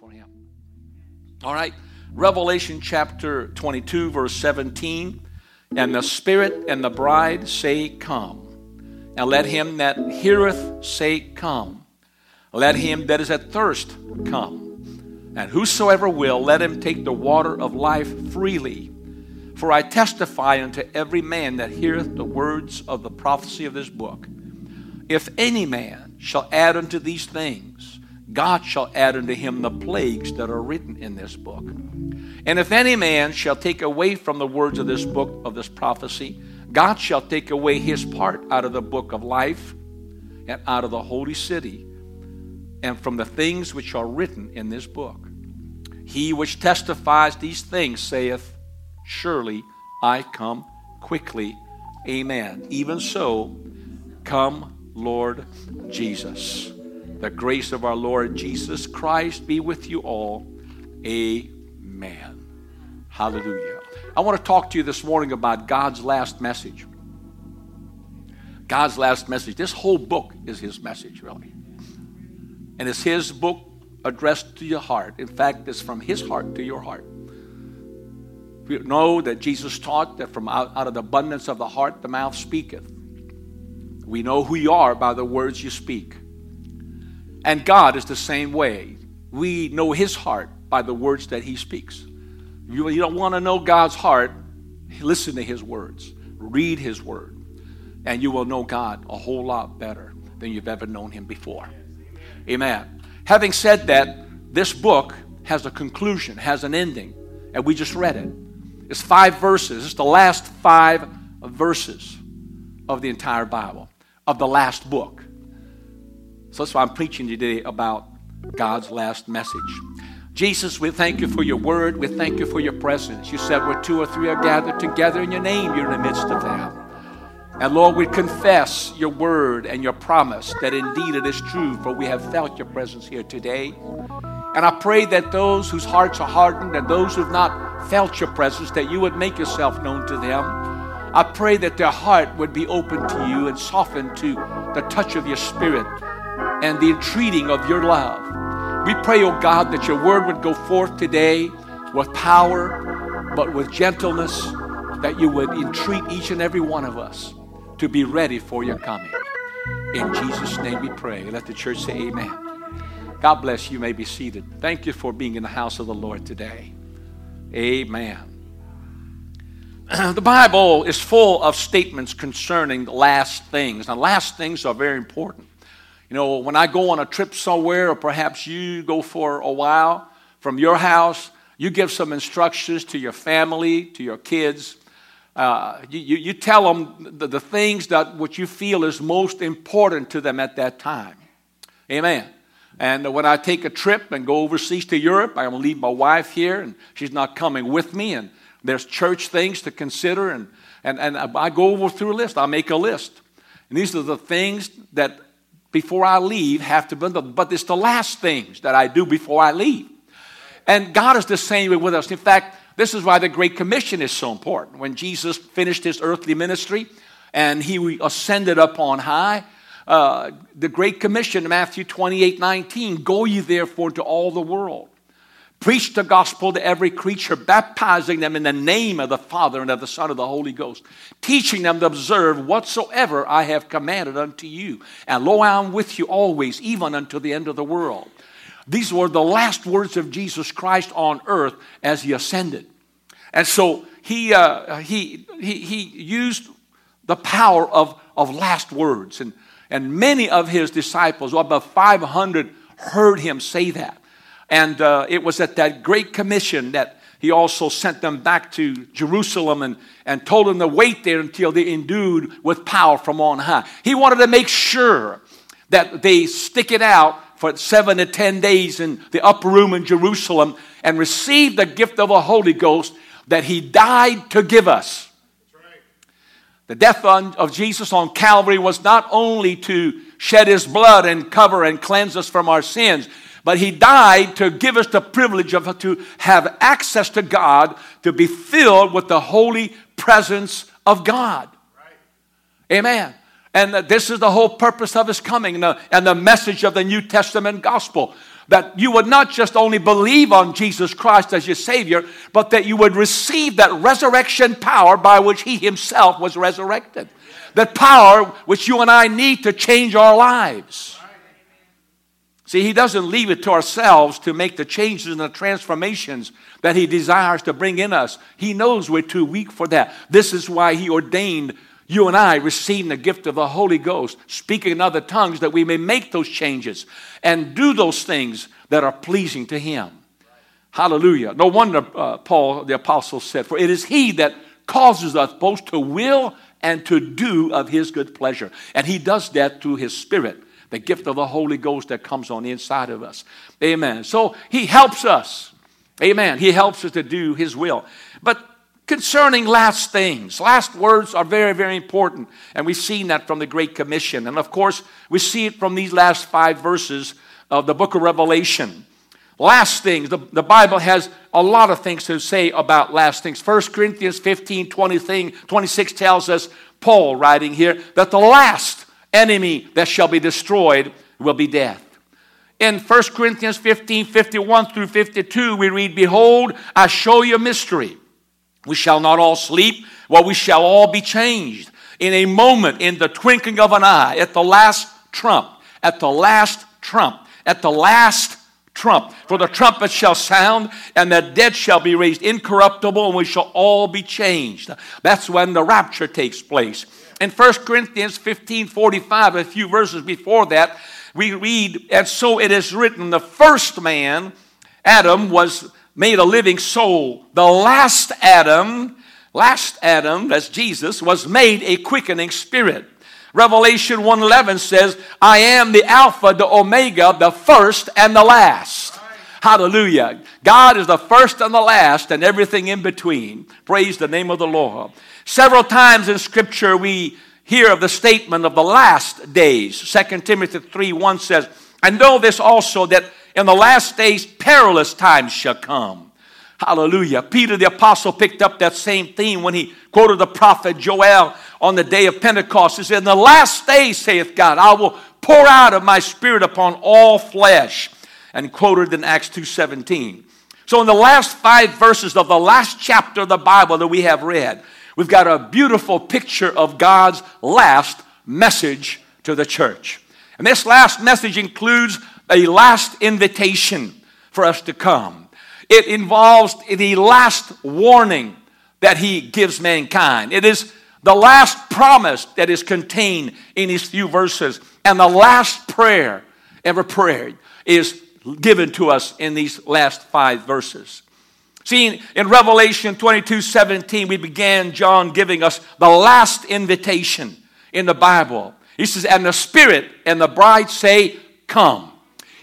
for him. All right, Revelation chapter 22, verse 17. And the Spirit and the bride say, Come. And let him that heareth say, Come. Let him that is at thirst come. And whosoever will, let him take the water of life freely. For I testify unto every man that heareth the words of the prophecy of this book. If any man shall add unto these things, God shall add unto him the plagues that are written in this book. And if any man shall take away from the words of this book of this prophecy, God shall take away his part out of the book of life and out of the holy city and from the things which are written in this book. He which testifies these things saith, Surely I come quickly. Amen. Even so, come, Lord Jesus. The grace of our Lord Jesus Christ be with you all. Amen. Hallelujah. I want to talk to you this morning about God's last message. God's last message. This whole book is His message, really. And it's His book addressed to your heart. In fact, it's from His heart to your heart. We know that Jesus taught that from out, out of the abundance of the heart, the mouth speaketh. We know who you are by the words you speak. And God is the same way. We know His heart by the words that He speaks. You, you don't want to know God's heart, listen to His words, read His word, and you will know God a whole lot better than you've ever known Him before. Amen. Having said that, this book has a conclusion, has an ending, and we just read it. It's five verses. It's the last five verses of the entire Bible, of the last book. So that's why I'm preaching today about God's last message. Jesus, we thank you for your word. We thank you for your presence. You said where two or three are gathered together in your name, you're in the midst of them. And Lord, we confess your word and your promise that indeed it is true, for we have felt your presence here today. And I pray that those whose hearts are hardened and those who've not felt your presence, that you would make yourself known to them. I pray that their heart would be open to you and softened to the touch of your spirit and the entreating of your love. We pray, O oh God, that your word would go forth today with power, but with gentleness, that you would entreat each and every one of us to be ready for your coming. In Jesus' name we pray. Let the church say amen. God bless you. you may be seated. Thank you for being in the house of the Lord today. Amen. The Bible is full of statements concerning the last things. Now, last things are very important. You know, when I go on a trip somewhere, or perhaps you go for a while from your house, you give some instructions to your family, to your kids, uh, you, you, tell them the, the things that what you feel is most important to them at that time. Amen. And when I take a trip and go overseas to Europe, I'm going to leave my wife here, and she's not coming with me. And there's church things to consider, and, and, and I go over through a list. I make a list. And these are the things that before I leave have to. But it's the last things that I do before I leave. And God is the same way with us. In fact, this is why the Great Commission is so important. When Jesus finished his earthly ministry and he ascended up on high, uh, the Great Commission, Matthew 28 19, go ye therefore to all the world. Preach the gospel to every creature, baptizing them in the name of the Father and of the Son of the Holy Ghost, teaching them to observe whatsoever I have commanded unto you. And lo, I am with you always, even unto the end of the world. These were the last words of Jesus Christ on earth as he ascended. And so he, uh, he, he, he used the power of, of last words. And, and many of his disciples, about 500, heard him say that. And uh, it was at that great commission that he also sent them back to Jerusalem and, and told them to wait there until they endued with power from on high. He wanted to make sure that they stick it out for seven to ten days in the upper room in Jerusalem and receive the gift of the Holy Ghost that He died to give us. The death of Jesus on Calvary was not only to shed His blood and cover and cleanse us from our sins, but He died to give us the privilege of to have access to God, to be filled with the holy presence of God. Amen. And this is the whole purpose of his coming and the, and the message of the New Testament gospel. that you would not just only believe on Jesus Christ as your Savior, but that you would receive that resurrection power by which He Himself was resurrected. That power which you and I need to change our lives. See, He doesn't leave it to ourselves to make the changes and the transformations that He desires to bring in us. He knows we're too weak for that. This is why He ordained you and I receiving the gift of the Holy Ghost, speaking in other tongues, that we may make those changes and do those things that are pleasing to Him. Hallelujah. No wonder uh, Paul the Apostle said, For it is He that causes us both to will and to do of His good pleasure. And He does that through His Spirit, the gift of the Holy Ghost that comes on the inside of us. Amen. So He helps us. Amen. He helps us to do His will. But concerning last things. Last words are very, very important. And we've seen that from the Great Commission. And of course, we see it from these last five verses of the book of Revelation. Last things, the, the Bible has a lot of things to say about last things. 1 Corinthians 15 20 thing, 26 tells us, Paul writing here, that the last enemy that shall be destroyed will be death. In 1 Corinthians 15 51 through 52, we read, Behold, I show you a mystery. We shall not all sleep, but we shall all be changed in a moment, in the twinkling of an eye, at the last trump, at the last trump, at the last trump. For the trumpet shall sound, and the dead shall be raised incorruptible, and we shall all be changed. That's when the rapture takes place. In 1 Corinthians 15 45, a few verses before that, we read, And so it is written, the first man, Adam, was made a living soul. The last Adam, last Adam, that's Jesus, was made a quickening spirit. Revelation 1:11 says, "I am the Alpha, the Omega, the first and the last." Hallelujah. God is the first and the last and everything in between. Praise the name of the Lord. Several times in scripture we hear of the statement of the last days. 2 Timothy 3 1 says, I know this also that in the last days perilous times shall come. Hallelujah. Peter the apostle picked up that same theme when he quoted the prophet Joel on the day of Pentecost. He said, In the last days, saith God, I will pour out of my spirit upon all flesh. And quoted in Acts 2.17. So in the last five verses of the last chapter of the Bible that we have read, we've got a beautiful picture of God's last message to the church. And this last message includes a last invitation for us to come. It involves the last warning that he gives mankind. It is the last promise that is contained in these few verses. And the last prayer ever prayed is given to us in these last five verses. See, in Revelation 22 17, we began John giving us the last invitation in the Bible. He says, And the Spirit and the bride say, Come.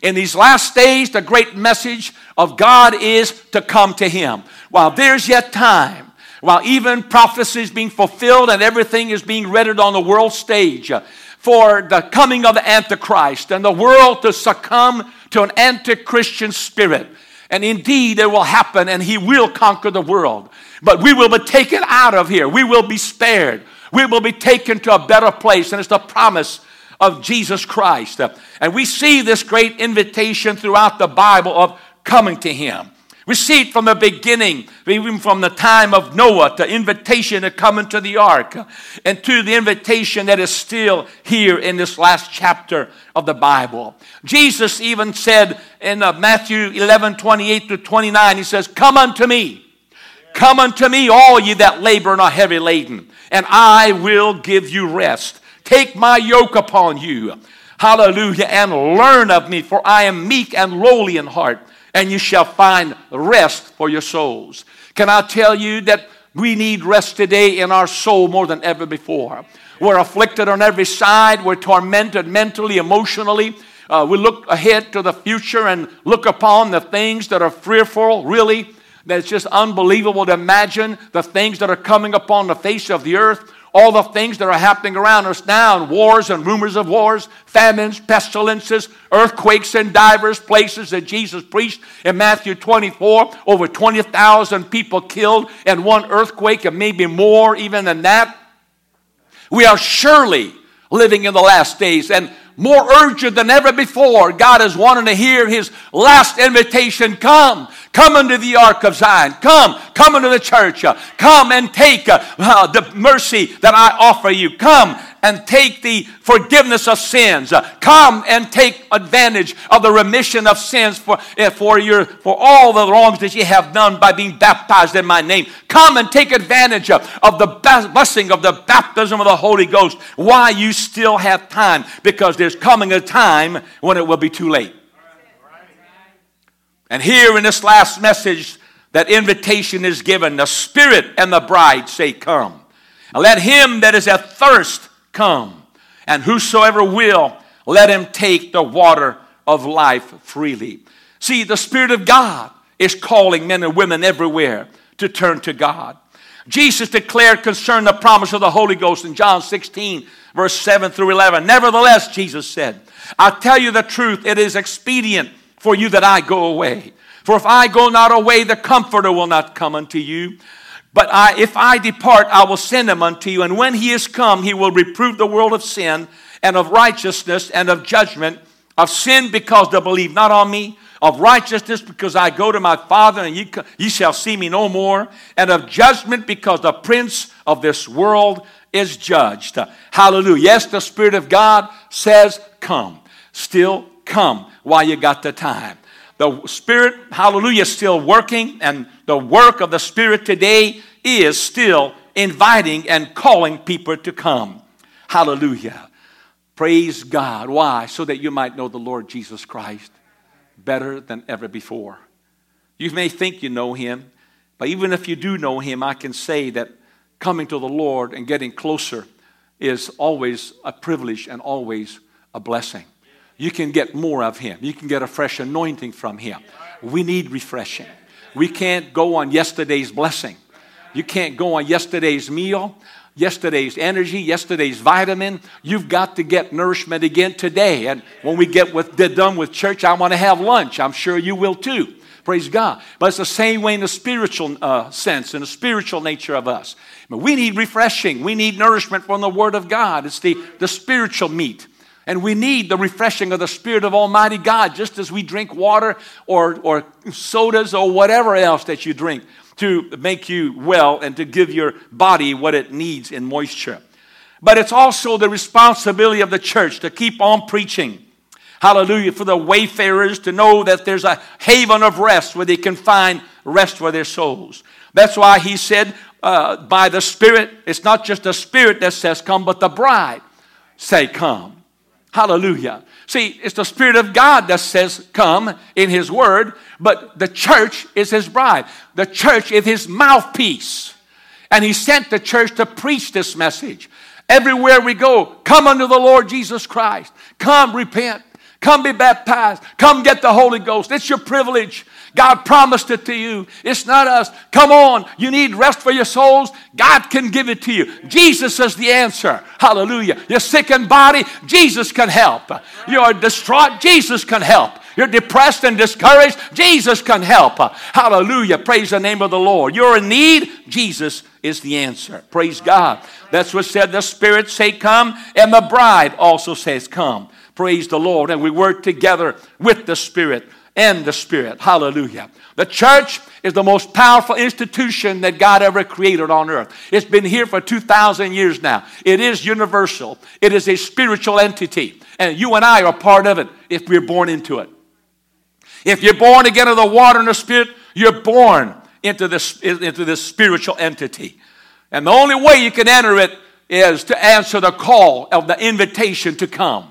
In these last days, the great message of God is to come to Him. While there's yet time, while even prophecy is being fulfilled and everything is being read on the world stage uh, for the coming of the Antichrist and the world to succumb to an anti Christian spirit. And indeed, it will happen and He will conquer the world. But we will be taken out of here, we will be spared. We will be taken to a better place, and it's the promise of Jesus Christ. And we see this great invitation throughout the Bible of coming to Him. We see it from the beginning, even from the time of Noah, the invitation to come into the ark, and to the invitation that is still here in this last chapter of the Bible. Jesus even said in uh, Matthew 11 28 to 29, He says, Come unto me. Come unto me, all ye that labor and are heavy laden, and I will give you rest. Take my yoke upon you. Hallelujah. And learn of me, for I am meek and lowly in heart, and you shall find rest for your souls. Can I tell you that we need rest today in our soul more than ever before? We're afflicted on every side, we're tormented mentally, emotionally. Uh, we look ahead to the future and look upon the things that are fearful, really, that it's just unbelievable to imagine the things that are coming upon the face of the earth all the things that are happening around us now, wars and rumors of wars, famines, pestilences, earthquakes in divers places that Jesus preached in Matthew 24. Over 20,000 people killed in one earthquake, and maybe more even than that. We are surely living in the last days, and more urgent than ever before, God is wanting to hear his last invitation come. Come into the ark of Zion. Come, come into the church. Come and take uh, the mercy that I offer you. Come and take the forgiveness of sins. Come and take advantage of the remission of sins for, uh, for, your, for all the wrongs that you have done by being baptized in my name. Come and take advantage of, of the blessing of the baptism of the Holy Ghost. Why you still have time? Because there's coming a time when it will be too late. And here in this last message, that invitation is given. The Spirit and the bride say, Come. And let him that is athirst come. And whosoever will, let him take the water of life freely. See, the Spirit of God is calling men and women everywhere to turn to God. Jesus declared concerning the promise of the Holy Ghost in John 16, verse 7 through 11. Nevertheless, Jesus said, I tell you the truth, it is expedient for you that I go away. For if I go not away, the Comforter will not come unto you. But I, if I depart, I will send him unto you. And when he is come, he will reprove the world of sin and of righteousness and of judgment. Of sin because they believe not on me. Of righteousness because I go to my Father and ye, ye shall see me no more. And of judgment because the prince of this world is judged. Hallelujah. Yes, the Spirit of God says, Come. Still come while you got the time. The Spirit, hallelujah, is still working, and the work of the Spirit today is still inviting and calling people to come. Hallelujah. Praise God. Why? So that you might know the Lord Jesus Christ better than ever before. You may think you know him, but even if you do know him, I can say that coming to the Lord and getting closer is always a privilege and always a blessing you can get more of Him. You can get a fresh anointing from Him. We need refreshing. We can't go on yesterday's blessing. You can't go on yesterday's meal, yesterday's energy, yesterday's vitamin. You've got to get nourishment again today. And when we get with, done with church, I want to have lunch. I'm sure you will too. Praise God. But it's the same way in the spiritual uh, sense, in the spiritual nature of us. We need refreshing. We need nourishment from the Word of God. It's the, the spiritual meat. And we need the refreshing of the Spirit of Almighty God, just as we drink water or, or sodas or whatever else that you drink to make you well and to give your body what it needs in moisture. But it's also the responsibility of the church to keep on preaching. Hallelujah. For the wayfarers to know that there's a haven of rest where they can find rest for their souls. That's why he said, uh, by the Spirit, it's not just the Spirit that says come, but the bride say come. Hallelujah. See, it's the Spirit of God that says, Come in His Word, but the church is His bride. The church is His mouthpiece. And He sent the church to preach this message. Everywhere we go, come unto the Lord Jesus Christ. Come repent. Come be baptized. Come get the Holy Ghost. It's your privilege. God promised it to you. It's not us. Come on. You need rest for your souls. God can give it to you. Jesus is the answer. Hallelujah. You're sick in body. Jesus can help. You're distraught. Jesus can help. You're depressed and discouraged. Jesus can help. Hallelujah. Praise the name of the Lord. You're in need. Jesus is the answer. Praise God. That's what said the Spirit say come, and the bride also says come. Praise the Lord. And we work together with the Spirit and the Spirit. Hallelujah. The church is the most powerful institution that God ever created on earth. It's been here for 2,000 years now. It is universal, it is a spiritual entity. And you and I are part of it if we're born into it. If you're born again of the water and the Spirit, you're born into this, into this spiritual entity. And the only way you can enter it is to answer the call of the invitation to come.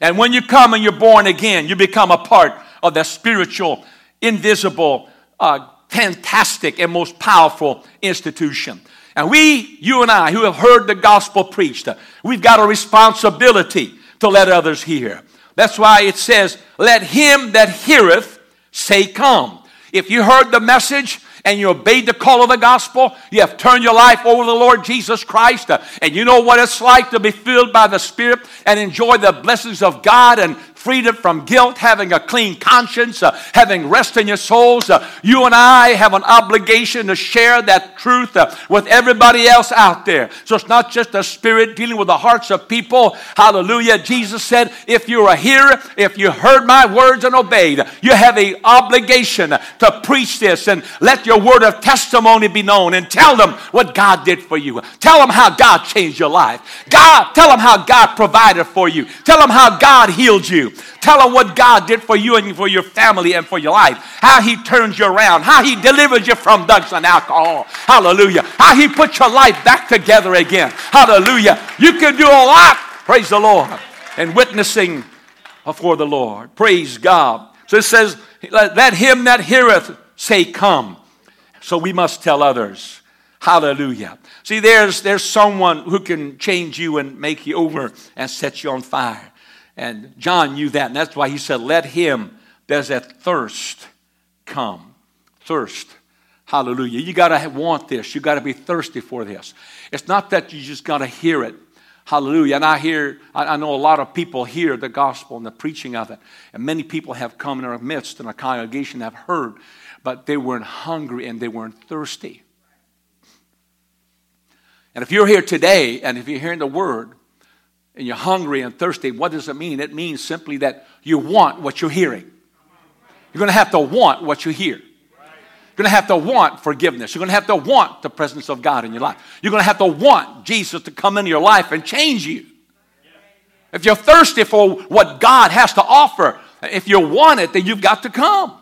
And when you come and you're born again, you become a part of that spiritual, invisible, uh, fantastic, and most powerful institution. And we, you and I, who have heard the gospel preached, we've got a responsibility to let others hear. That's why it says, Let him that heareth say, Come. If you heard the message and you obeyed the call of the gospel, you have turned your life over to the Lord Jesus Christ, uh, and you know what it's like to be filled by the Spirit and enjoy the blessings of God and freedom from guilt, having a clean conscience, uh, having rest in your souls. Uh, you and I have an obligation to share that truth uh, with everybody else out there. So it's not just the Spirit dealing with the hearts of people. Hallelujah. Jesus said, if you're a hearer, if you heard my words and obeyed, you have an obligation to preach this and let your word of testimony be known and tell them what God did for you. Tell them how God changed your life. God, tell them how God provided for you. Tell them how God healed you. Tell them what God did for you and for your family and for your life. How He turned you around. How He delivered you from drugs and alcohol. Hallelujah. How He put your life back together again. Hallelujah. You can do a lot. Praise the Lord. And witnessing before the Lord. Praise God. So it says, Let him that heareth say, Come. So we must tell others. Hallelujah. See, there's, there's someone who can change you and make you over and set you on fire. And John knew that, and that's why he said, Let him there's that thirst come. Thirst. Hallelujah. You got to want this. You got to be thirsty for this. It's not that you just got to hear it. Hallelujah. And I hear, I know a lot of people hear the gospel and the preaching of it. And many people have come in our midst in a congregation have heard, but they weren't hungry and they weren't thirsty. And if you're here today and if you're hearing the word and you're hungry and thirsty, what does it mean? It means simply that you want what you're hearing. You're going to have to want what you hear. You're going to have to want forgiveness. You're going to have to want the presence of God in your life. You're going to have to want Jesus to come into your life and change you. If you're thirsty for what God has to offer, if you want it, then you've got to come.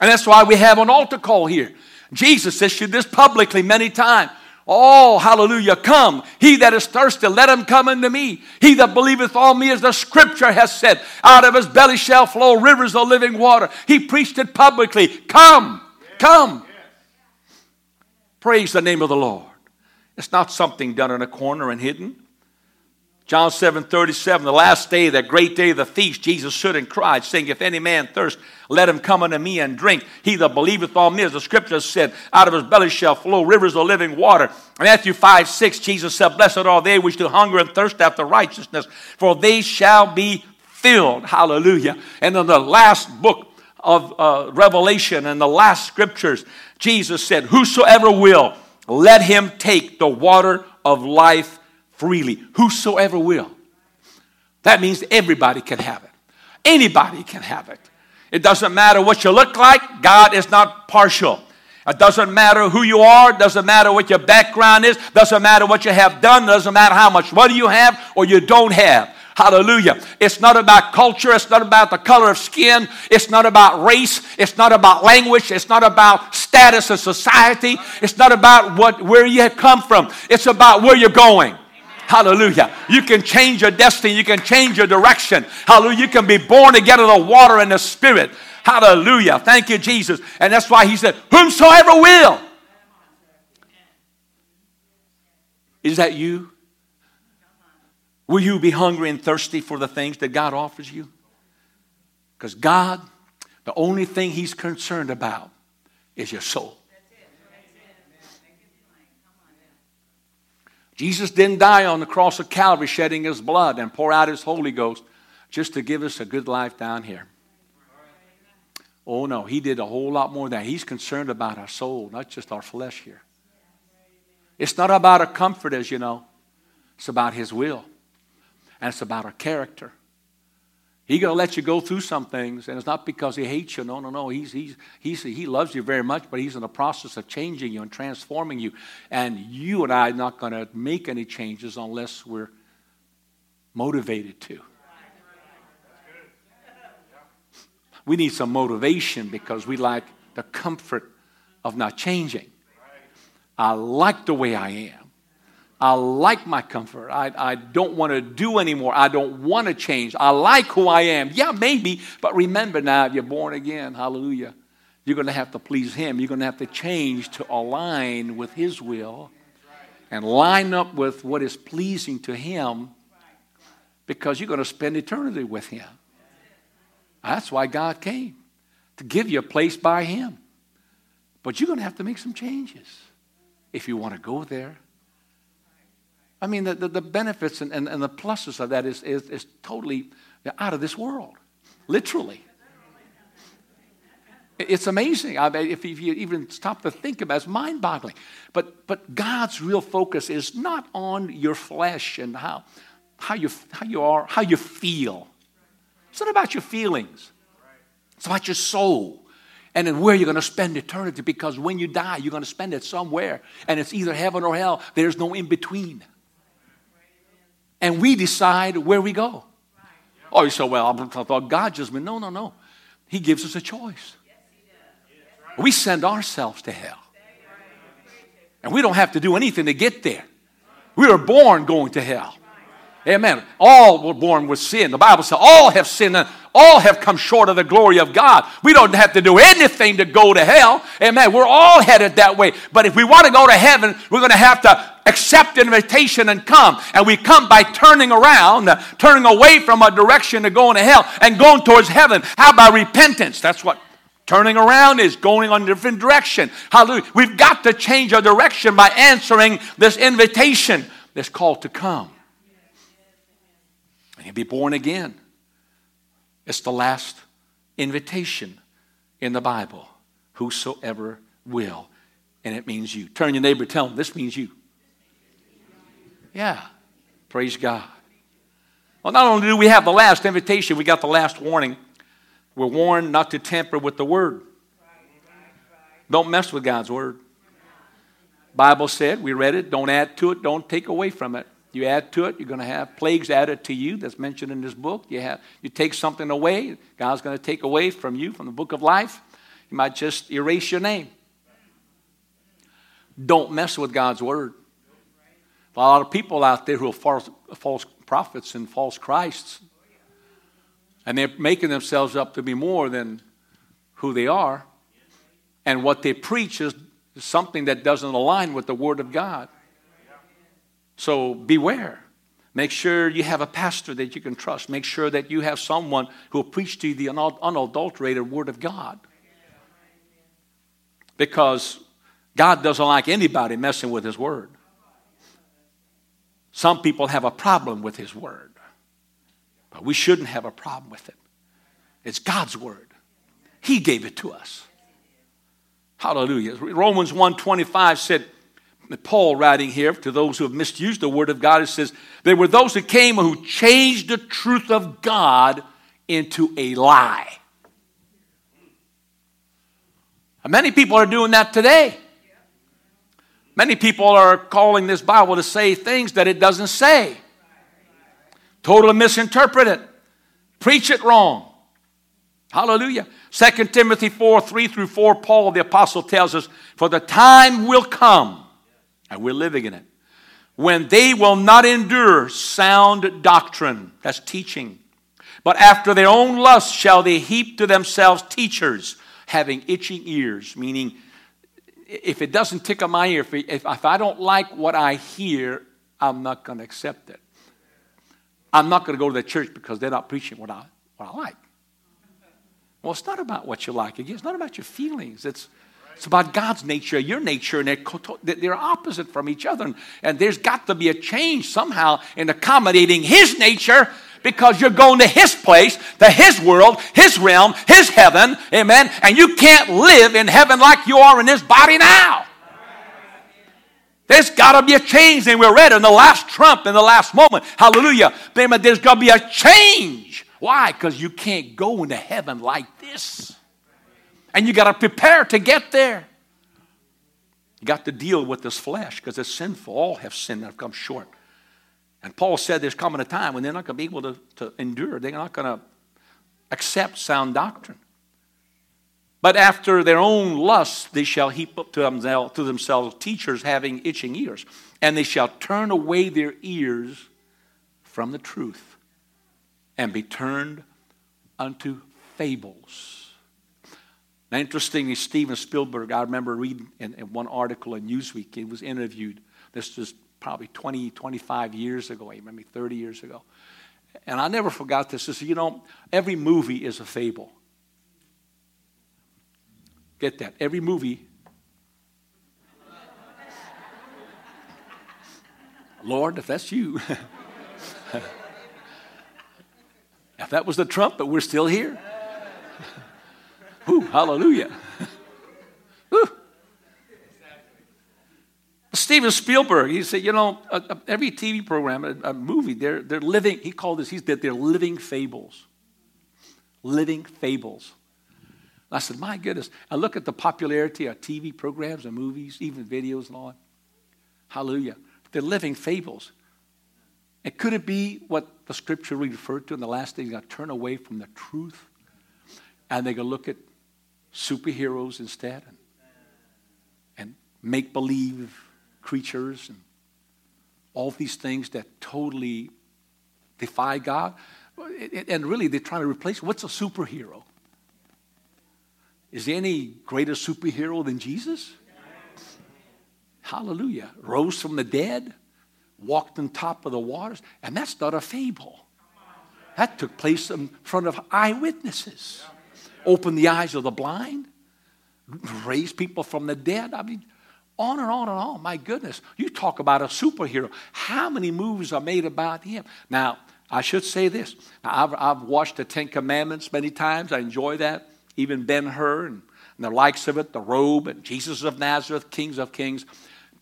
And that's why we have an altar call here. Jesus issued this publicly many times. Oh, hallelujah, come. He that is thirsty, let him come unto me. He that believeth on me, as the scripture has said, out of his belly shall flow rivers of living water. He preached it publicly. Come, come. Praise the name of the Lord. It's not something done in a corner and hidden. John 7 37, the last day, that great day of the feast, Jesus stood and cried, saying, If any man thirst, let him come unto me and drink. He that believeth on me, as the scripture said, out of his belly shall flow rivers of living water. Matthew 5 6, Jesus said, Blessed are they which do hunger and thirst after righteousness, for they shall be filled. Hallelujah. And in the last book of uh, Revelation and the last scriptures, Jesus said, Whosoever will, let him take the water of life freely. Whosoever will. That means everybody can have it. Anybody can have it. It doesn't matter what you look like, God is not partial. It doesn't matter who you are, doesn't matter what your background is, doesn't matter what you have done, doesn't matter how much money you have or you don't have. Hallelujah. It's not about culture. It's not about the color of skin. It's not about race. It's not about language. It's not about status of society. It's not about what, where you have come from. It's about where you're going. Hallelujah. You can change your destiny. You can change your direction. Hallelujah. You can be born again of the water and the spirit. Hallelujah. Thank you, Jesus. And that's why he said, Whomsoever will. Is that you? Will you be hungry and thirsty for the things that God offers you? Because God, the only thing He's concerned about is your soul. Jesus didn't die on the cross of Calvary shedding his blood and pour out his Holy Ghost just to give us a good life down here. Oh no, he did a whole lot more than that. He's concerned about our soul, not just our flesh here. It's not about our comfort, as you know. It's about his will. And it's about our character. He's going to let you go through some things, and it's not because he hates you. No, no, no. He's, he's, he's, he loves you very much, but he's in the process of changing you and transforming you. And you and I are not going to make any changes unless we're motivated to. We need some motivation because we like the comfort of not changing. I like the way I am. I like my comfort. I, I don't want to do anymore. I don't want to change. I like who I am. Yeah, maybe, but remember now, if you're born again, hallelujah, you're going to have to please Him. You're going to have to change to align with His will and line up with what is pleasing to Him because you're going to spend eternity with Him. That's why God came, to give you a place by Him. But you're going to have to make some changes if you want to go there. I mean, the, the, the benefits and, and, and, the pluses of that is, is, is totally out of this world, literally. It's amazing. I mean, if you even stop to think about it, it's mind boggling. But, but God's real focus is not on your flesh and how, how, you, how you are, how you feel. It's not about your feelings, it's about your soul and then where you're going to spend eternity because when you die, you're going to spend it somewhere. And it's either heaven or hell, there's no in between. And we decide where we go. Oh, you say, well, I thought God just meant, no, no, no. He gives us a choice. We send ourselves to hell. And we don't have to do anything to get there. We were born going to hell. Amen. All were born with sin. The Bible says all have sinned and all have come short of the glory of God. We don't have to do anything to go to hell. Amen. We're all headed that way. But if we want to go to heaven, we're going to have to accept invitation and come. And we come by turning around, turning away from a direction to going to hell and going towards heaven. How about repentance? That's what Turning around is going on a different direction. Hallelujah. We've got to change our direction by answering this invitation, this call to come. And you be born again. It's the last invitation in the Bible. Whosoever will. And it means you. Turn your neighbor, tell them this means you. Yeah. Praise God. Well, not only do we have the last invitation, we got the last warning. We're warned not to tamper with the word. Don't mess with God's word. Bible said, we read it, don't add to it, don't take away from it. You add to it, you're going to have plagues added to you. That's mentioned in this book. You, have, you take something away, God's going to take away from you, from the book of life. He might just erase your name. Don't mess with God's word. A lot of people out there who are false, false prophets and false Christs, and they're making themselves up to be more than who they are. And what they preach is something that doesn't align with the Word of God. So beware. Make sure you have a pastor that you can trust. Make sure that you have someone who will preach to you the unadulterated Word of God. Because God doesn't like anybody messing with His Word. Some people have a problem with His Word, but we shouldn't have a problem with it. It's God's Word, He gave it to us. Hallelujah. Romans 1:25 said, Paul writing here to those who have misused the word of God, it says, There were those who came who changed the truth of God into a lie. And many people are doing that today. Many people are calling this Bible to say things that it doesn't say. Totally misinterpret it. Preach it wrong. Hallelujah. 2 Timothy 4 3 through 4, Paul the apostle tells us, For the time will come and we're living in it. When they will not endure sound doctrine, that's teaching, but after their own lust shall they heap to themselves teachers having itching ears, meaning if it doesn't tickle my ear, if, if, if I don't like what I hear, I'm not going to accept it. I'm not going to go to the church because they're not preaching what I, what I like. Well, it's not about what you like. It's not about your feelings. It's, it's about God's nature, your nature, and they're, they're opposite from each other. And there's got to be a change somehow in accommodating His nature because you're going to His place, to His world, His realm, His heaven. Amen. And you can't live in heaven like you are in this body now. There's got to be a change, and we're ready in the last trump, in the last moment. Hallelujah. Amen. There's got to be a change. Why? Because you can't go into heaven like this. And you got to prepare to get there. You got to deal with this flesh because it's sinful. All have sinned and have come short. And Paul said there's coming a time when they're not going to be able to, to endure. They're not going to accept sound doctrine. But after their own lusts, they shall heap up to to themselves teachers having itching ears, and they shall turn away their ears from the truth and be turned unto fables. Now, interestingly, Steven Spielberg, I remember reading in, in, one article in Newsweek, he was interviewed. This was probably 20, 25 years ago, maybe 30 years ago. And I never forgot this. Is you know, every movie is a fable. Get that? Every movie. Lord, if that's you. If that was the trumpet. We're still here. Hallelujah. Steven Spielberg, he said, you know, every TV program, a, a, movie, they're, they're living, he called this, he's that they're living fables. Living fables. I said, my goodness. I look at the popularity of TV programs and movies, even videos and all. Hallelujah. They're living fables. And could it be what the scripture referred to in the last days? Going to turn away from the truth and they're going to look at superheroes instead and, and make believe creatures and all these things that totally defy God. And really, they're trying to replace what's a superhero? Is there any greater superhero than Jesus? Hallelujah. Rose from the dead, walked on top of the waters, and that's not a fable. That took place in front of eyewitnesses. Opened the eyes of the blind, raise people from the dead. I mean, on and on and on. My goodness. You talk about a superhero. How many movies are made about him? Now, I should say this. I've, I've watched the Ten Commandments many times. I enjoy that. Even Ben Hur and, and the likes of it, the robe and Jesus of Nazareth, Kings of Kings.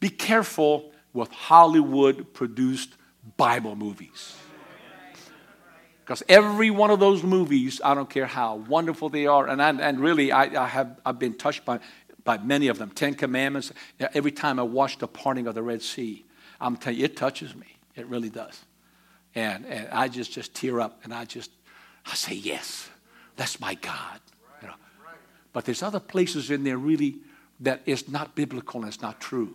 Be careful with Hollywood produced Bible movies. Because every one of those movies, I don't care how wonderful they are, and, I, and really, I, I, have I've been touched by, by many of them. Ten Commandments. Every time I watch the parting of the Red Sea, I'm telling you, it touches me. It really does, and and I just just tear up, and I just I say yes, that's my God. You know? But there's other places in there really that is not biblical and it's not true.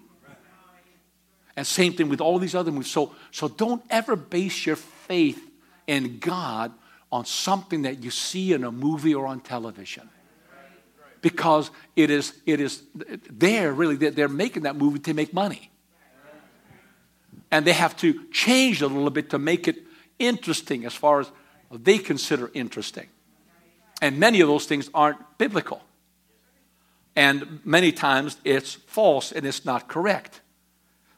And same thing with all these other movies. So, so don't ever base your faith in God on something that you see in a movie or on television. Because it is, it is there, really, they're making that movie to make money. And they have to change a little bit to make it interesting as far as they consider interesting. And many of those things aren't biblical. And many times it's false and it's not correct.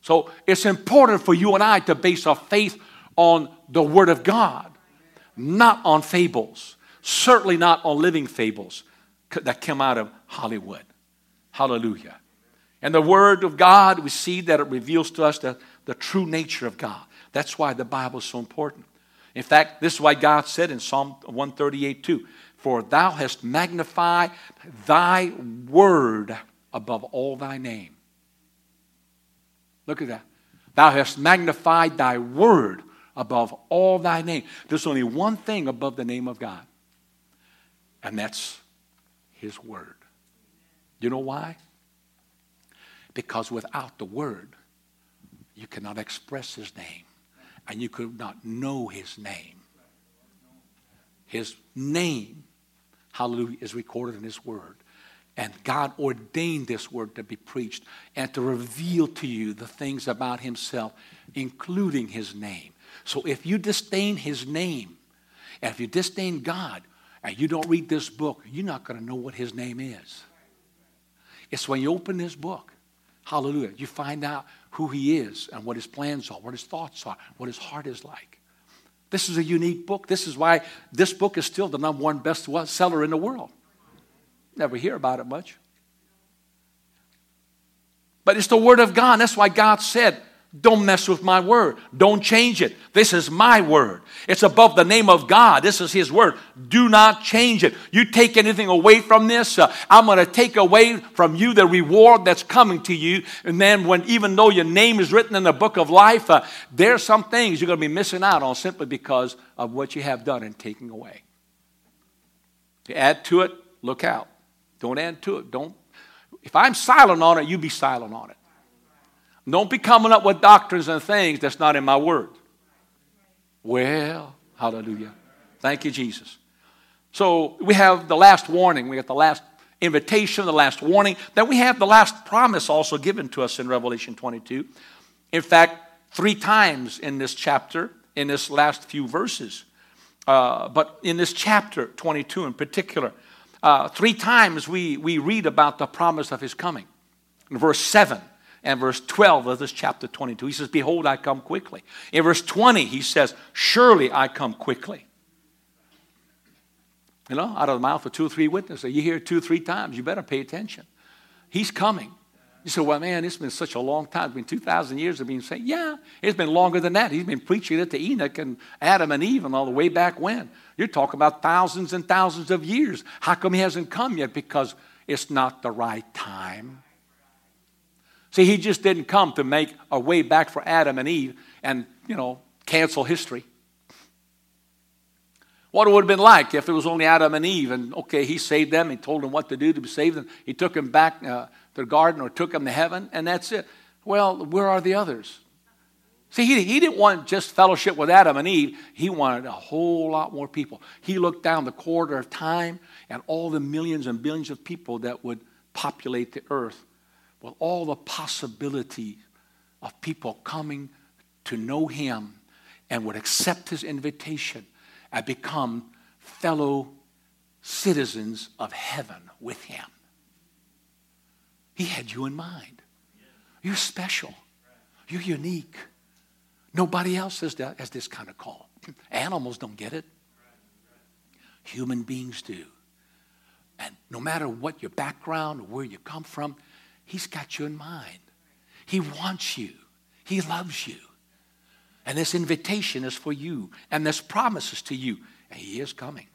So it's important for you and I to base our faith on the Word of God, not on fables. Certainly not on living fables that come out of Hollywood. Hallelujah. And the Word of God, we see that it reveals to us the, the true nature of God. That's why the Bible is so important. In fact, this is why God said in Psalm 138 2 For thou hast magnified thy word above all thy name. Look at that. Thou hast magnified thy word above all thy name. There's only one thing above the name of God, and that's his word. You know why? Because without the word, you cannot express his name, and you could not know his name. His name, hallelujah, is recorded in his word. And God ordained this word to be preached and to reveal to you the things about Himself, including His name. So if you disdain His name, and if you disdain God, and you don't read this book, you're not going to know what His name is. It's when you open this book, hallelujah, you find out who He is and what His plans are, what His thoughts are, what His heart is like. This is a unique book. This is why this book is still the number one best seller in the world. Never hear about it much. But it's the Word of God. That's why God said, Don't mess with my Word. Don't change it. This is my Word. It's above the name of God. This is His Word. Do not change it. You take anything away from this, uh, I'm going to take away from you the reward that's coming to you. And then, when even though your name is written in the book of life, uh, there's some things you're going to be missing out on simply because of what you have done and taking away. To add to it, look out. Don't add to it. Don't. If I'm silent on it, you be silent on it. Don't be coming up with doctrines and things that's not in my word. Well, hallelujah. Thank you, Jesus. So we have the last warning. We have the last invitation, the last warning. Then we have the last promise also given to us in Revelation 22. In fact, three times in this chapter, in this last few verses. Uh, but in this chapter 22 in particular, uh, three times we, we read about the promise of his coming. In verse 7 and verse 12 of this chapter 22, he says, Behold, I come quickly. In verse 20, he says, Surely I come quickly. You know, out of the mouth of two or three witnesses. You hear two or three times, you better pay attention. He's coming. You say, well, man, it's been such a long time. It's been 2,000 years of being saying, yeah, it's been longer than that. He's been preaching it to Enoch and Adam and Eve and all the way back when. You're talking about thousands and thousands of years. How come he hasn't come yet? Because it's not the right time. See, he just didn't come to make a way back for Adam and Eve and, you know, cancel history. What it would have been like if it was only Adam and Eve, and okay, he saved them, he told them what to do to save them, he took them back uh, to the garden or took them to heaven, and that's it. Well, where are the others? See, he, he didn't want just fellowship with Adam and Eve, he wanted a whole lot more people. He looked down the corridor of time and all the millions and billions of people that would populate the earth with all the possibility of people coming to know him and would accept his invitation and become fellow citizens of heaven with him. He had you in mind. You're special. You're unique. Nobody else has, that, has this kind of call. Animals don't get it. Human beings do. And no matter what your background or where you come from, He's got you in mind. He wants you. He loves you. And this invitation is for you, and this promises to you, and He is coming.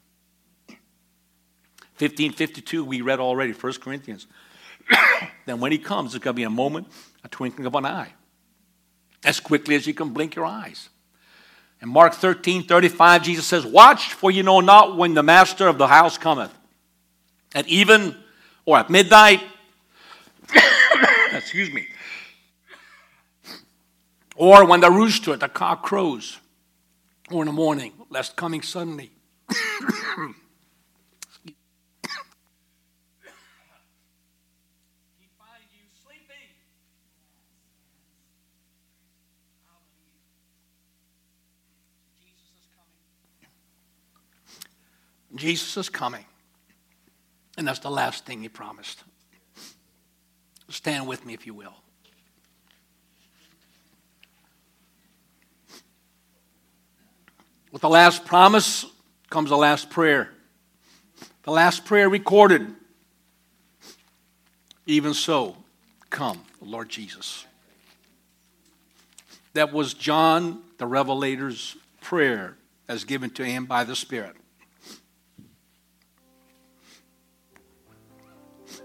1552, we read already, 1 Corinthians. then when He comes, it's going to be a moment, a twinkling of an eye, as quickly as you can blink your eyes. In Mark 13, 35, Jesus says, Watch, for you know not when the master of the house cometh. At even or at midnight, excuse me, or when the rooster, the cock crows, or in the morning, lest coming suddenly. He finds you sleeping. Jesus is coming. Jesus is coming. And that's the last thing he promised. Stand with me, if you will. With the last promise comes the last prayer. The last prayer recorded. Even so, come, Lord Jesus. That was John the Revelator's prayer as given to him by the Spirit.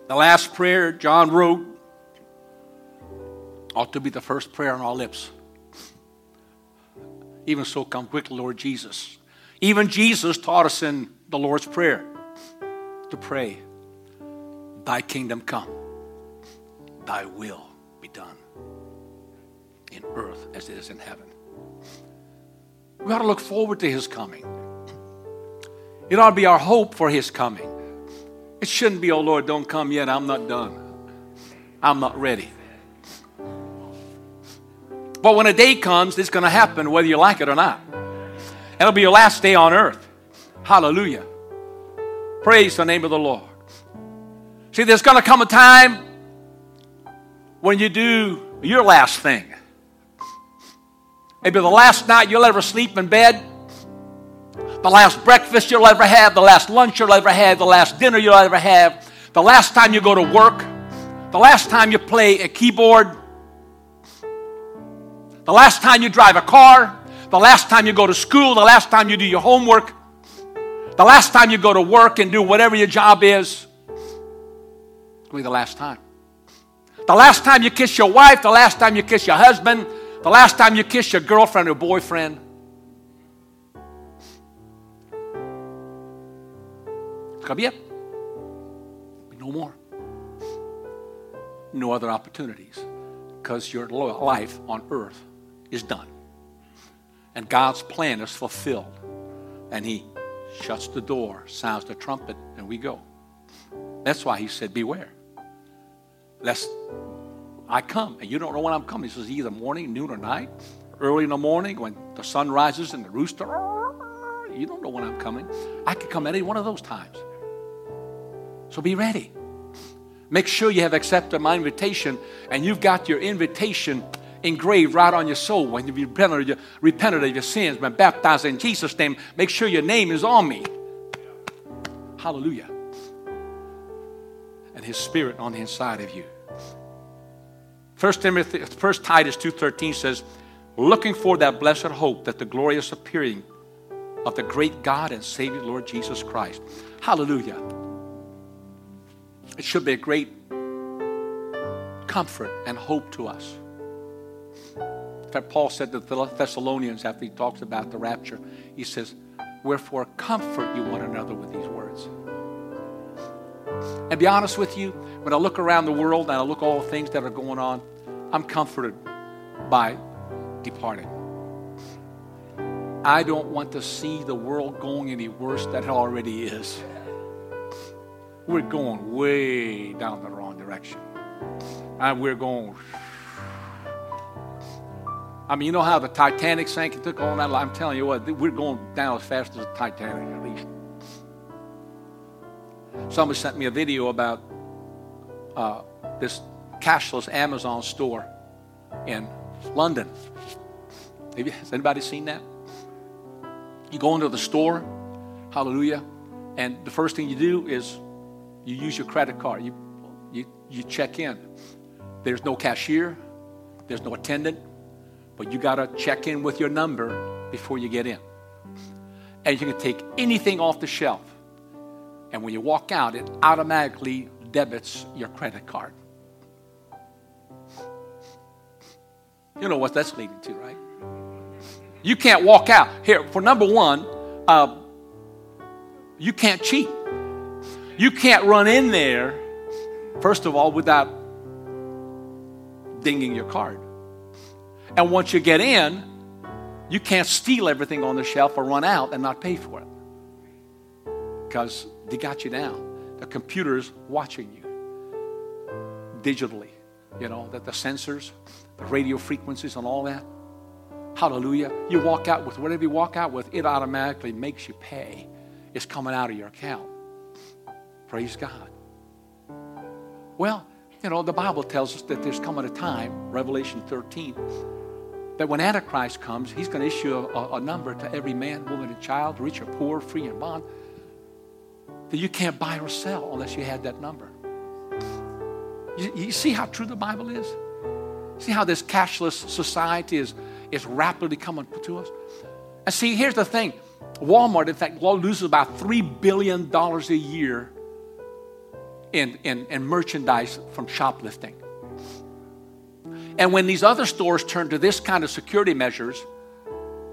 The last prayer John wrote ought to be the first prayer on our lips. Even so, come quickly, Lord Jesus. Even Jesus taught us in the Lord's Prayer to pray, Thy kingdom come, Thy will be done in earth as it is in heaven. We ought to look forward to His coming. It ought to be our hope for His coming. It shouldn't be, oh Lord, don't come yet. I'm not done. I'm not ready. But when a day comes, it's going to happen whether you like it or not. It'll be your last day on earth. Hallelujah. Praise the name of the Lord. See, there's going to come a time when you do your last thing. Maybe the last night you'll ever sleep in bed, the last breakfast you'll ever have, the last lunch you'll ever have, the last dinner you'll ever have, the last time you go to work, the last time you play a keyboard the last time you drive a car, the last time you go to school, the last time you do your homework, the last time you go to work and do whatever your job is, it'll be the last time. The last time you kiss your wife, the last time you kiss your husband, the last time you kiss your girlfriend or boyfriend. It's going to be it. No more. No other opportunities because your life on earth is done. And God's plan is fulfilled. And He shuts the door, sounds the trumpet, and we go. That's why He said, Beware. Lest I come, and you don't know when I'm coming. He says, either morning, noon, or night. Early in the morning when the sun rises and the rooster, you don't know when I'm coming. I could come any one of those times. So be ready. Make sure you have accepted my invitation and you've got your invitation engraved right on your soul. When you've repented, you repented of your sins, been baptized in Jesus' name, make sure your name is on me. Hallelujah. And his spirit on the inside of you. First Timothy, First Titus 2.13 says, looking for that blessed hope that the glorious appearing of the great God and Savior Lord Jesus Christ. Hallelujah. It should be a great comfort and hope to us. Paul said to the Thessalonians after he talks about the rapture, he says, Wherefore comfort you one another with these words. And be honest with you, when I look around the world and I look all the things that are going on, I'm comforted by departing. I don't want to see the world going any worse than it already is. We're going way down the wrong direction. And we're going. I mean, you know how the Titanic sank and took all that? life? I'm telling you what, we're going down as fast as the Titanic, at least. Somebody sent me a video about uh, this cashless Amazon store in London. You, has anybody seen that? You go into the store, hallelujah, and the first thing you do is you use your credit card. You, you, you check in. There's no cashier, there's no attendant, but you got to check in with your number before you get in. And you can take anything off the shelf. And when you walk out, it automatically debits your credit card. You know what that's leading to, right? You can't walk out. Here, for number one, uh, you can't cheat. You can't run in there, first of all, without dinging your card. And once you get in, you can't steal everything on the shelf or run out and not pay for it. Because they got you down. The computer's watching you digitally. You know, that the sensors, the radio frequencies, and all that. Hallelujah. You walk out with whatever you walk out with, it automatically makes you pay. It's coming out of your account. Praise God. Well, you know, the Bible tells us that there's coming a time, Revelation 13, that when Antichrist comes, he's going to issue a, a, number to every man, woman, and child, rich or poor, free and bond, that you can't buy or sell unless you had that number. You, you see how true the Bible is? See how this cashless society is, is rapidly coming to us? And see, here's the thing Walmart, in fact, loses about $3 billion a year in, in, in merchandise from shoplifting. And when these other stores turn to this kind of security measures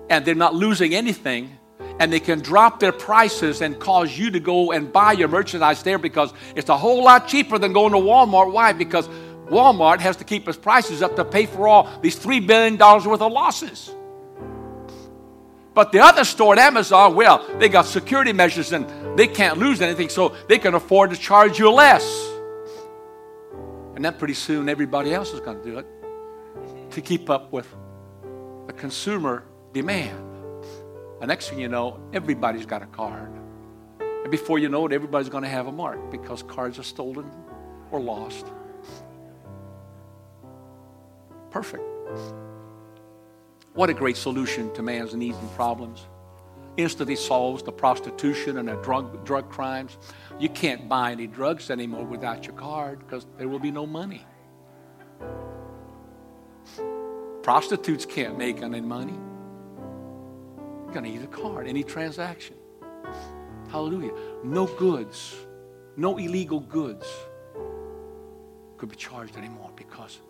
and they're not losing anything, and they can drop their prices and cause you to go and buy your merchandise there because it's a whole lot cheaper than going to Walmart. Why? Because Walmart has to keep its prices up to pay for all these $3 billion worth of losses. But the other store at Amazon, well, they got security measures and they can't lose anything, so they can afford to charge you less. And then pretty soon everybody else is going to do it to keep up with the consumer demand. The next thing you know, everybody's got a card. And before you know it, everybody's going to have a mark because cards are stolen or lost. Perfect. What a great solution to man's needs and problems. Instantly solves the prostitution and the drug, drug crimes. You can't buy any drugs anymore without your card because there will be no money. Prostitutes can't make any money. You're going to need a card, any transaction. Hallelujah. No goods, no illegal goods could be charged anymore because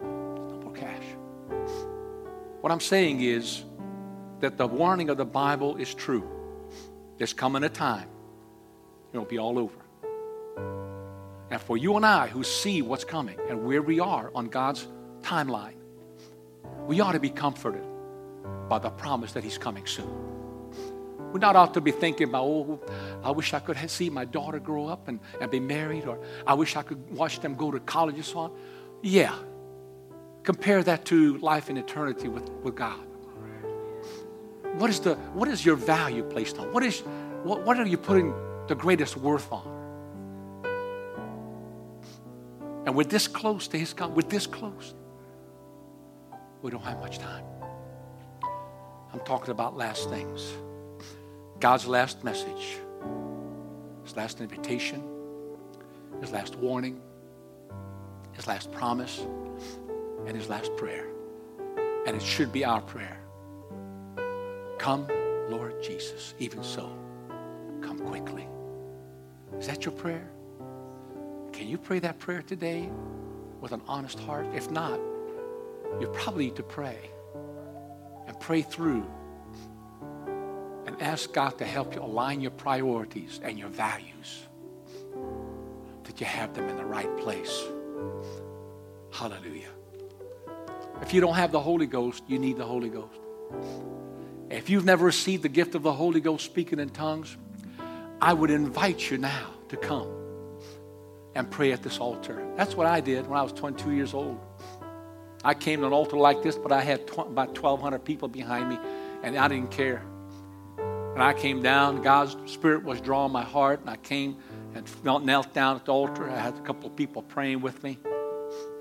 there's no more cash. What I'm saying is that the warning of the Bible is true. There's coming a time it'll be all over. And for you and I who see what's coming and where we are on God's timeline, we ought to be comforted by the promise that He's coming soon. We're not ought to be thinking about, oh, I wish I could see my daughter grow up and, and be married, or I wish I could watch them go to college and so on. Yeah, Compare that to life in eternity with, with God. What is, the, what is your value placed on? What, is, what, what are you putting the greatest worth on? And we're this close to His God. We're this close. We don't have much time. I'm talking about last things. God's last message. his last invitation, his last warning, his last promise, and his last prayer. And it should be our prayer. Come, Lord Jesus. Even so, come quickly. Is that your prayer? Can you pray that prayer today with an honest heart? If not, you probably need to pray and pray through and ask God to help you align your priorities and your values that you have them in the right place. Hallelujah. If you don't have the Holy Ghost, you need the Holy Ghost. If you've never received the gift of the Holy Ghost speaking in tongues, I would invite you now to come and pray at this altar. That's what I did when I was 22 years old. I came to an altar like this, but I had tw- about 1,200 people behind me, and I didn't care. And I came down, God's Spirit was drawing my heart, and I came and knelt down at the altar. I had a couple of people praying with me.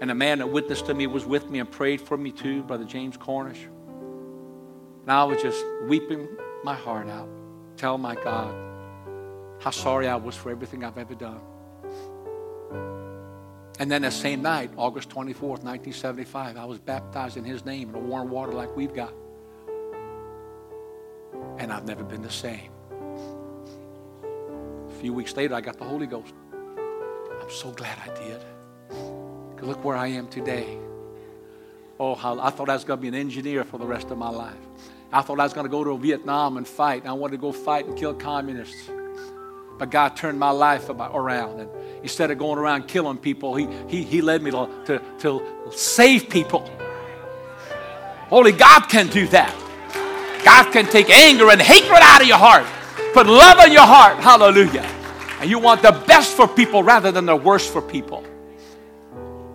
And a man that witnessed to me was with me and prayed for me too, Brother James Cornish. And I was just weeping my heart out, telling my God how sorry I was for everything I've ever done. And then that same night, August 24th, 1975, I was baptized in his name in the warm water like we've got. And I've never been the same. A few weeks later, I got the Holy Ghost. I'm so glad I did. Look where I am today. Oh, how, I thought I was going to be an engineer for the rest of my life. I thought I was going to go to Vietnam and fight. I wanted to go fight and kill communists. But God turned my life about, around. And instead of going around killing people, He, he, he led me to, to, to save people. Only God can do that. God can take anger and hatred out of your heart, put love in your heart. Hallelujah. And you want the best for people rather than the worst for people.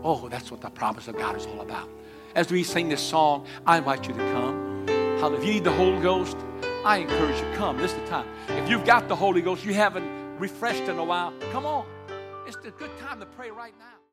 Oh, that's what the promise of God is all about. As we sing this song, I invite you to come. If you need the Holy Ghost, I encourage you, come. This is the time. If you've got the Holy Ghost, you haven't refreshed in a while, come on. It's a good time to pray right now.